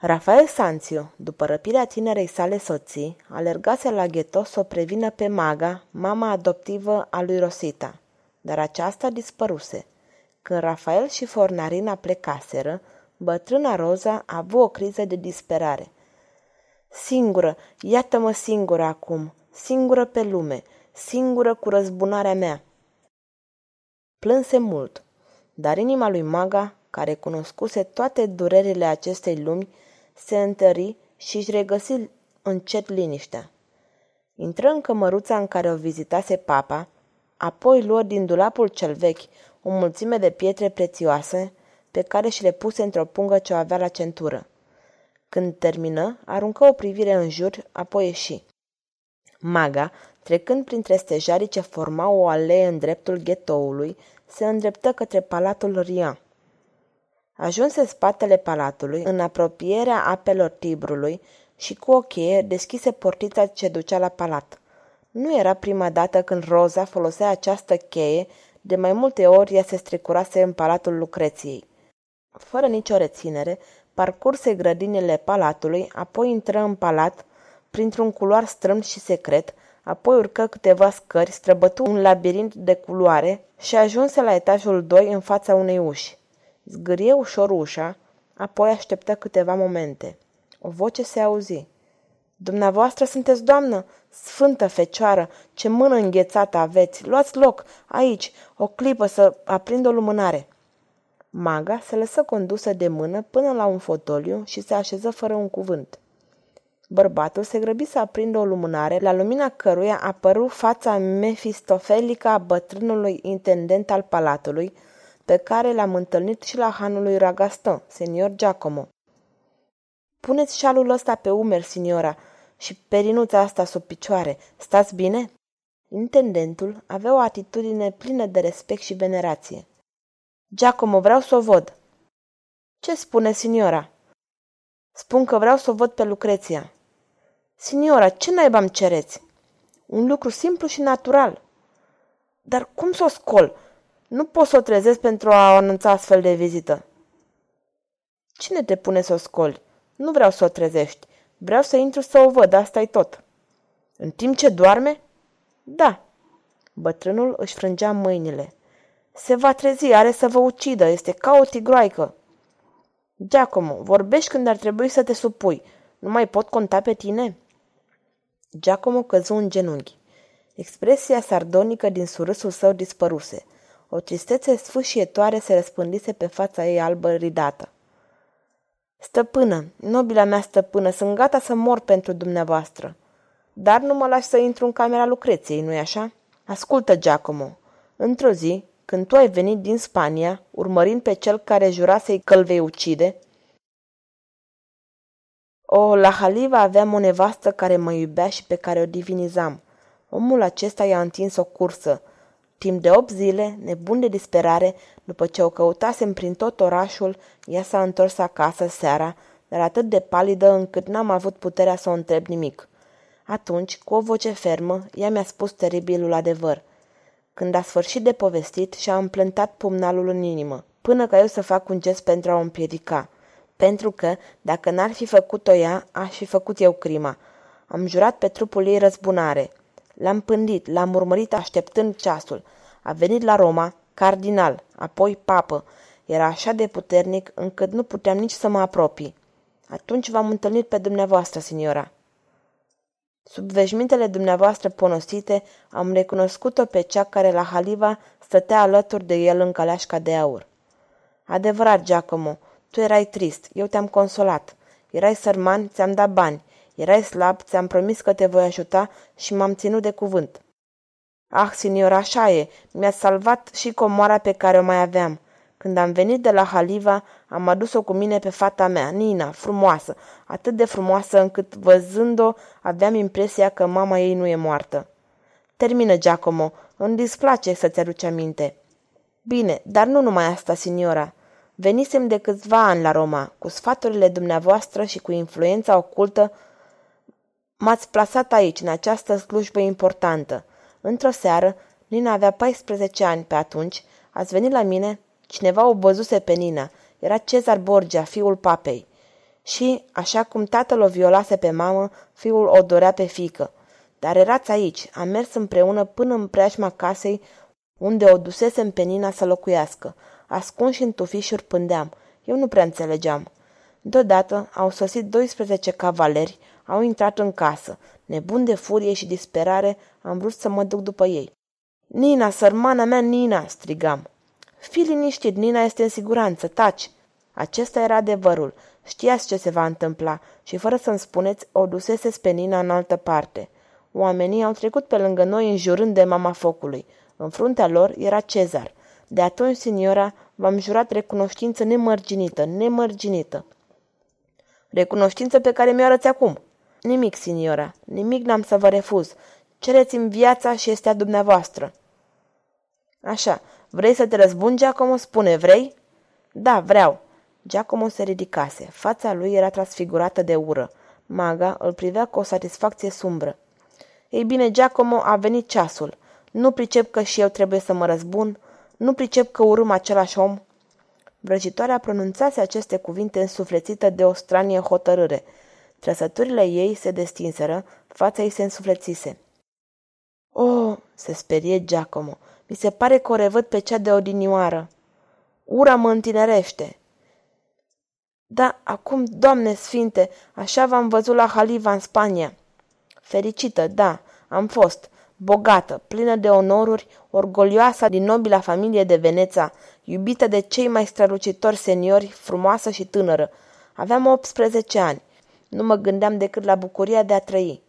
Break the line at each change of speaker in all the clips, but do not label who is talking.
Rafael Sanțiu, după răpirea tinerei sale soții, alergase la gheto să o prevină pe Maga, mama adoptivă a lui Rosita, dar aceasta dispăruse. Când Rafael și Fornarina plecaseră, bătrâna Roza a avut o criză de disperare. Singură, iată-mă singură acum, singură pe lume, singură cu răzbunarea mea. Plânse mult, dar inima lui Maga, care cunoscuse toate durerile acestei lumi, se întări și își regăsi încet liniștea. Intră în cămăruța în care o vizitase papa, apoi luă din dulapul cel vechi o mulțime de pietre prețioase pe care și le puse într-o pungă ce o avea la centură. Când termină, aruncă o privire în jur, apoi ieși. Maga, trecând printre stejarii ce formau o alee în dreptul ghetoului, se îndreptă către palatul Rian. Ajunse spatele palatului, în apropierea apelor Tibrului și cu o cheie deschise portița ce ducea la palat. Nu era prima dată când Roza folosea această cheie, de mai multe ori ea se strecurase în palatul Lucreției. Fără nicio reținere, parcurse grădinile palatului, apoi intră în palat, printr-un culoar strâmt și secret, apoi urcă câteva scări, străbătu un labirint de culoare și ajunse la etajul 2 în fața unei uși. Zgârie ușor ușa, apoi așteptă câteva momente. O voce se auzi. Dumneavoastră sunteți doamnă? Sfântă fecioară, ce mână înghețată aveți! Luați loc, aici, o clipă să aprind o lumânare. Maga se lăsă condusă de mână până la un fotoliu și se așeză fără un cuvânt. Bărbatul se grăbi să aprindă o lumânare, la lumina căruia apăru fața mefistofelică a bătrânului intendent al palatului, pe care l-am întâlnit și la hanul lui Ragaston, senior Giacomo. Puneți șalul ăsta pe umeri, signora, și perinuța asta sub picioare. Stați bine?" Intendentul avea o atitudine plină de respect și venerație. Giacomo, vreau să o văd." Ce spune, signora?" Spun că vreau să o văd pe Lucreția." Signora, ce naiba îmi cereți?" Un lucru simplu și natural." Dar cum să o scol? Nu pot să o trezesc pentru a anunța astfel de vizită. Cine te pune să o scoli? Nu vreau să o trezești. Vreau să intru să o văd, asta e tot. În timp ce doarme? Da. Bătrânul își frângea mâinile. Se va trezi, are să vă ucidă, este ca o tigroaică. Giacomo, vorbești când ar trebui să te supui. Nu mai pot conta pe tine? Giacomo căzu în genunchi. Expresia sardonică din surâsul său dispăruse – o tristețe sfâșietoare se răspândise pe fața ei albă ridată. Stăpână, nobila mea stăpână, sunt gata să mor pentru dumneavoastră. Dar nu mă lași să intru în camera Lucreției, nu-i așa? Ascultă, Giacomo. Într-o zi, când tu ai venit din Spania, urmărind pe cel care jura să-i că vei ucide, o, la Haliva aveam o nevastă care mă iubea și pe care o divinizam. Omul acesta i-a întins o cursă, Timp de opt zile, nebun de disperare, după ce o căutasem prin tot orașul, ea s-a întors acasă seara, dar atât de palidă încât n-am avut puterea să o întreb nimic. Atunci, cu o voce fermă, ea mi-a spus teribilul adevăr. Când a sfârșit de povestit, și-a împlântat pumnalul în inimă, până ca eu să fac un gest pentru a o împiedica. Pentru că, dacă n-ar fi făcut-o ea, aș fi făcut eu crima. Am jurat pe trupul ei răzbunare. L-am pândit, l-am urmărit așteptând ceasul. A venit la Roma, cardinal, apoi papă. Era așa de puternic încât nu puteam nici să mă apropii. Atunci v-am întâlnit pe dumneavoastră, signora. Sub veșmintele dumneavoastră ponosite, am recunoscut-o pe cea care la Haliva stătea alături de el în caleașca de aur. Adevărat, Giacomo, tu erai trist, eu te-am consolat. Erai sărman, ți-am dat bani. Erai slab, ți-am promis că te voi ajuta și m-am ținut de cuvânt. Ah, senior, așa e, mi-a salvat și comoara pe care o mai aveam. Când am venit de la Haliva, am adus-o cu mine pe fata mea, Nina, frumoasă, atât de frumoasă încât, văzând-o, aveam impresia că mama ei nu e moartă. Termină, Giacomo, îmi displace să-ți aduci aminte. Bine, dar nu numai asta, signora. Venisem de câțiva ani la Roma, cu sfaturile dumneavoastră și cu influența ocultă m-ați plasat aici, în această slujbă importantă. Într-o seară, Nina avea 14 ani pe atunci, ați venit la mine, cineva o văzuse pe Nina, era Cezar Borgia, fiul papei. Și, așa cum tatăl o violase pe mamă, fiul o dorea pe fică. Dar erați aici, am mers împreună până în preajma casei unde o dusesem pe Nina să locuiască. Ascunși în tufișuri pândeam. Eu nu prea înțelegeam. Deodată au sosit 12 cavaleri, au intrat în casă. Nebun de furie și disperare, am vrut să mă duc după ei. Nina, sărmana mea, Nina!" strigam. Fii liniștit, Nina este în siguranță, taci!" Acesta era adevărul. Știați ce se va întâmpla și, fără să-mi spuneți, o duseseți pe Nina în altă parte. Oamenii au trecut pe lângă noi înjurând de mama focului. În fruntea lor era Cezar. De atunci, signora, v-am jurat recunoștință nemărginită, nemărginită. Recunoștință pe care mi-o arăți acum. Nimic, signora, nimic n-am să vă refuz. Cereți-mi viața și este a dumneavoastră. Așa, vrei să te răzbuni, Giacomo? Spune, vrei? Da, vreau. Giacomo se ridicase. Fața lui era transfigurată de ură. Maga îl privea cu o satisfacție sumbră. Ei bine, Giacomo, a venit ceasul. Nu pricep că și eu trebuie să mă răzbun? Nu pricep că urâm același om? Vrăjitoarea pronunțase aceste cuvinte însuflețită de o stranie hotărâre. Trăsăturile ei se destinseră, fața ei se însuflețise. Oh, se sperie Giacomo, mi se pare că o revăd pe cea de odinioară. Ura mă întinerește. Da, acum, Doamne Sfinte, așa v-am văzut la Haliva în Spania. Fericită, da, am fost, bogată, plină de onoruri, orgolioasă din nobila familie de Veneța, iubită de cei mai strălucitori seniori, frumoasă și tânără. Aveam 18 ani. Nu mă gândeam decât la bucuria de a trăi.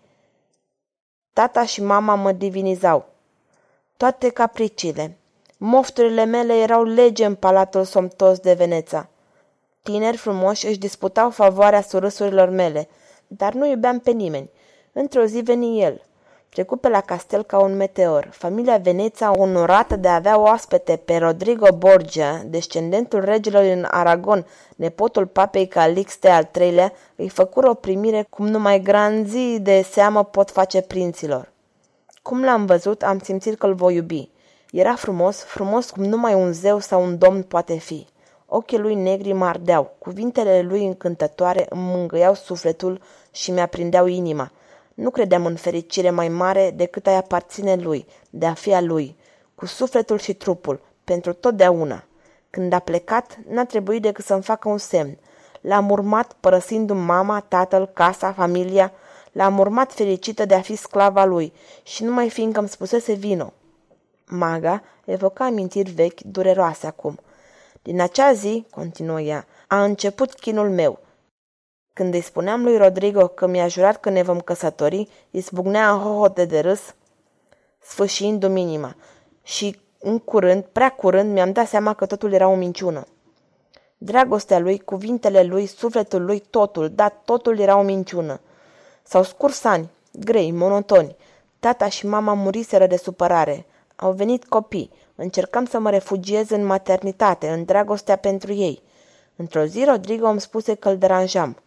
Tata și mama mă divinizau. Toate capriciile. Mofturile mele erau lege în palatul somtos de Veneța. Tineri frumoși își disputau favoarea surâsurilor mele, dar nu iubeam pe nimeni. Într-o zi veni el. Trecu pe la castel ca un meteor. Familia Veneța, onorată de a avea oaspete pe Rodrigo Borgia, descendentul regelor în Aragon, nepotul papei Calixte al III-lea, îi făcură o primire cum numai granzii de seamă pot face prinților. Cum l-am văzut, am simțit că îl voi iubi. Era frumos, frumos cum numai un zeu sau un domn poate fi. Ochii lui negri mă ardeau, cuvintele lui încântătoare îmi mângâiau sufletul și mi-aprindeau inima. Nu credeam în fericire mai mare decât a aparține lui, de a fi a lui, cu sufletul și trupul, pentru totdeauna. Când a plecat, n-a trebuit decât să-mi facă un semn. L-am urmat părăsindu-mi mama, tatăl, casa, familia, l-am urmat fericită de a fi sclava lui și numai fiindcă îmi spusese vino. Maga evoca amintiri vechi, dureroase acum. Din acea zi, continuă ea, a început chinul meu – când îi spuneam lui Rodrigo că mi-a jurat că ne vom căsători, îi zbucnea în hohote de râs, sfâșiindu-mi inima. Și în curând, prea curând, mi-am dat seama că totul era o minciună. Dragostea lui, cuvintele lui, sufletul lui, totul, da, totul era o minciună. S-au scurs ani, grei, monotoni. Tata și mama muriseră de supărare. Au venit copii. Încercam să mă refugiez în maternitate, în dragostea pentru ei. Într-o zi, Rodrigo îmi spuse că îl deranjam.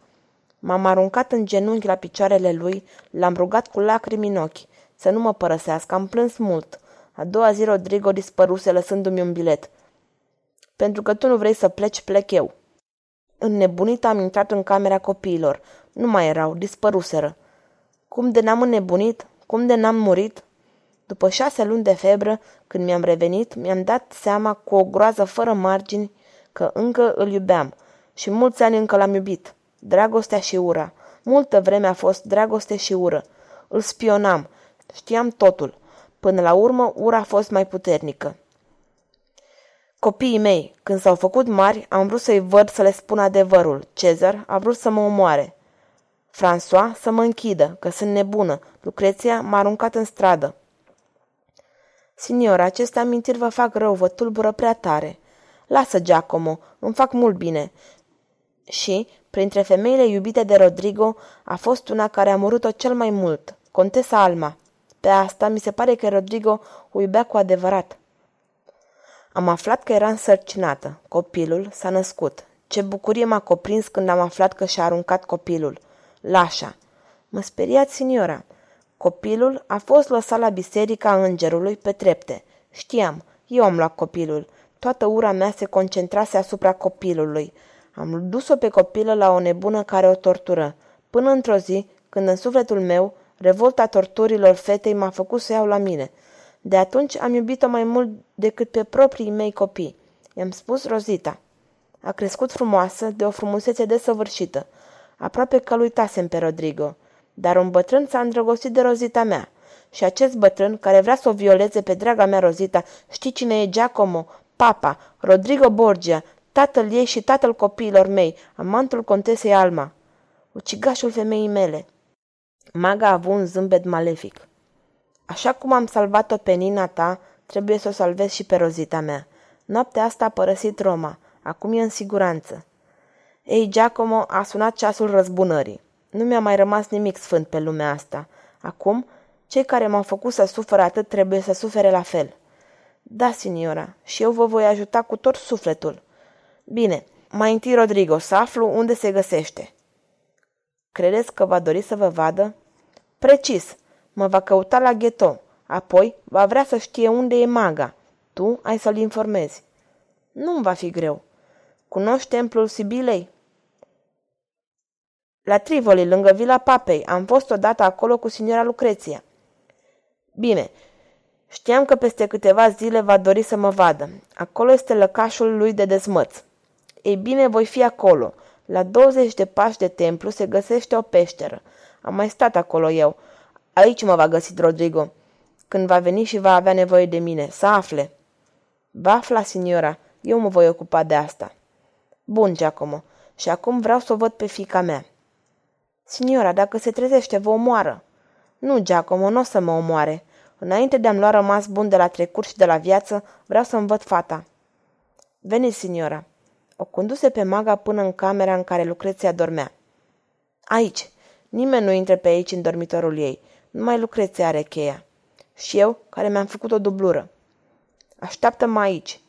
M-am aruncat în genunchi la picioarele lui, l-am rugat cu lacrimi în ochi, să nu mă părăsească, am plâns mult. A doua zi Rodrigo dispăruse lăsându-mi un bilet. Pentru că tu nu vrei să pleci, plec eu. Înnebunit am intrat în camera copiilor. Nu mai erau, dispăruseră. Cum de n-am înnebunit? Cum de n-am murit? După șase luni de febră, când mi-am revenit, mi-am dat seama cu o groază fără margini că încă îl iubeam și mulți ani încă l-am iubit. Dragostea și ura. Multă vreme a fost dragoste și ură. Îl spionam. Știam totul. Până la urmă, ura a fost mai puternică. Copiii mei, când s-au făcut mari, am vrut să-i văd să le spun adevărul. Cezar a vrut să mă omoare. François să mă închidă, că sunt nebună. Lucreția m-a aruncat în stradă. Signora, aceste amintiri vă fac rău, vă tulbură prea tare. Lasă, Giacomo, îmi fac mult bine. Și, printre femeile iubite de Rodrigo, a fost una care a murut-o cel mai mult, Contesa Alma. Pe asta mi se pare că Rodrigo o iubea cu adevărat. Am aflat că era însărcinată. Copilul s-a născut. Ce bucurie m-a coprins când am aflat că și-a aruncat copilul. Lașa. Mă speriați, signora. Copilul a fost lăsat la biserica îngerului pe trepte. Știam, eu am luat copilul. Toată ura mea se concentrase asupra copilului. Am dus-o pe copilă la o nebună care o tortură. Până într-o zi, când în sufletul meu, revolta torturilor fetei m-a făcut să iau la mine. De atunci am iubit-o mai mult decât pe proprii mei copii. I-am spus Rozita. A crescut frumoasă, de o frumusețe desăvârșită. Aproape că uitasem pe Rodrigo. Dar un bătrân s-a îndrăgostit de Rozita mea. Și acest bătrân, care vrea să o violeze pe draga mea Rozita, știi cine e Giacomo, papa, Rodrigo Borgia, tatăl ei și tatăl copiilor mei, amantul contesei Alma, ucigașul femeii mele. Maga a avut un zâmbet malefic. Așa cum am salvat-o pe Nina ta, trebuie să o salvez și pe Rozita mea. Noaptea asta a părăsit Roma. Acum e în siguranță. Ei, Giacomo a sunat ceasul răzbunării. Nu mi-a mai rămas nimic sfânt pe lumea asta. Acum, cei care m-au făcut să sufăr atât trebuie să sufere la fel. Da, signora, și eu vă voi ajuta cu tot sufletul. Bine, mai întâi Rodrigo, să aflu unde se găsește. Credeți că va dori să vă vadă? Precis, mă va căuta la gheto. Apoi va vrea să știe unde e maga. Tu ai să-l informezi. Nu-mi va fi greu. Cunoști templul Sibilei? La Trivoli, lângă Vila Papei. Am fost odată acolo cu signora Lucreția. Bine, știam că peste câteva zile va dori să mă vadă. Acolo este lăcașul lui de dezmăț. Ei bine, voi fi acolo. La 20 de pași de templu se găsește o peșteră. Am mai stat acolo eu. Aici mă va găsi Rodrigo. Când va veni și va avea nevoie de mine, să afle. Va afla, signora. Eu mă voi ocupa de asta. Bun, Giacomo. Și acum vreau să o văd pe fica mea. Signora, dacă se trezește, vă omoară. Nu, Giacomo, nu o să mă omoare. Înainte de a-mi lua rămas bun de la trecut și de la viață, vreau să-mi văd fata. Veniți, signora. O conduse pe maga până în camera în care Lucreția dormea. Aici. Nimeni nu intră pe aici în dormitorul ei. Numai Lucreția are cheia. Și eu, care mi-am făcut o dublură. Așteaptă-mă aici.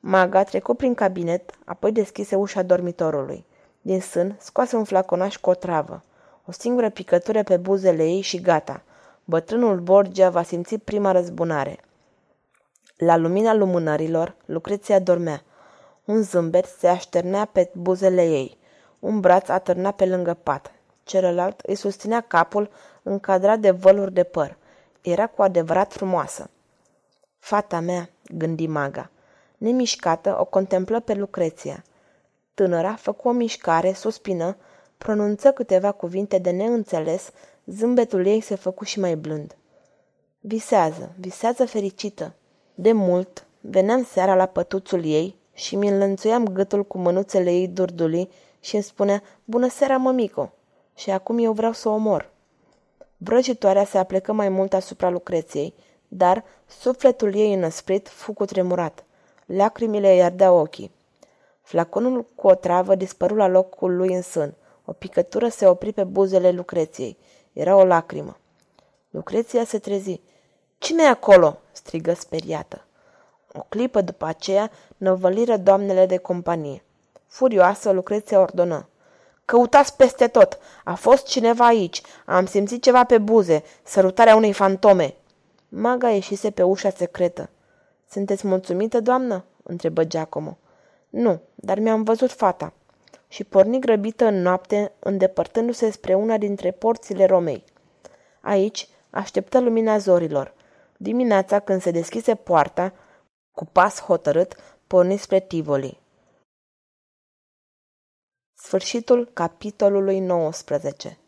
Maga trecu prin cabinet, apoi deschise ușa dormitorului. Din sân scoase un flaconaș cu o travă. O singură picătură pe buzele ei și gata. Bătrânul Borgia va simți prima răzbunare. La lumina lumânărilor, Lucreția dormea. Un zâmbet se așternea pe buzele ei. Un braț atârna pe lângă pat. Celălalt îi susținea capul încadrat de văluri de păr. Era cu adevărat frumoasă. Fata mea, gândi maga. Nemișcată, o contemplă pe Lucreția. Tânăra făcu o mișcare, suspină, pronunță câteva cuvinte de neînțeles, zâmbetul ei se făcu și mai blând. Visează, visează fericită. De mult, veneam seara la pătuțul ei și mi înlănțuiam gâtul cu mânuțele ei durdului și îmi spunea, Bună seara, mămico! Și acum eu vreau să o omor. Vrăjitoarea se aplecă mai mult asupra Lucreției, dar sufletul ei înăsprit fu cutremurat. Lacrimile îi ardeau ochii. Flaconul cu o travă dispăru la locul lui în sân. O picătură se opri pe buzele Lucreției. Era o lacrimă. Lucreția se trezi. Cine e acolo?" strigă speriată. O clipă după aceea năvăliră doamnele de companie. Furioasă, Lucreția ordonă. Căutați peste tot. A fost cineva aici. Am simțit ceva pe buze. Sărutarea unei fantome. Maga ieșise pe ușa secretă. Sunteți mulțumită, doamnă?" întrebă Giacomo. Nu, dar mi-am văzut fata." Și porni grăbită în noapte, îndepărtându-se spre una dintre porțile Romei. Aici așteptă lumina zorilor. Dimineața, când se deschise poarta, cu pas hotărât, porni spre Tivoli. Sfârșitul capitolului 19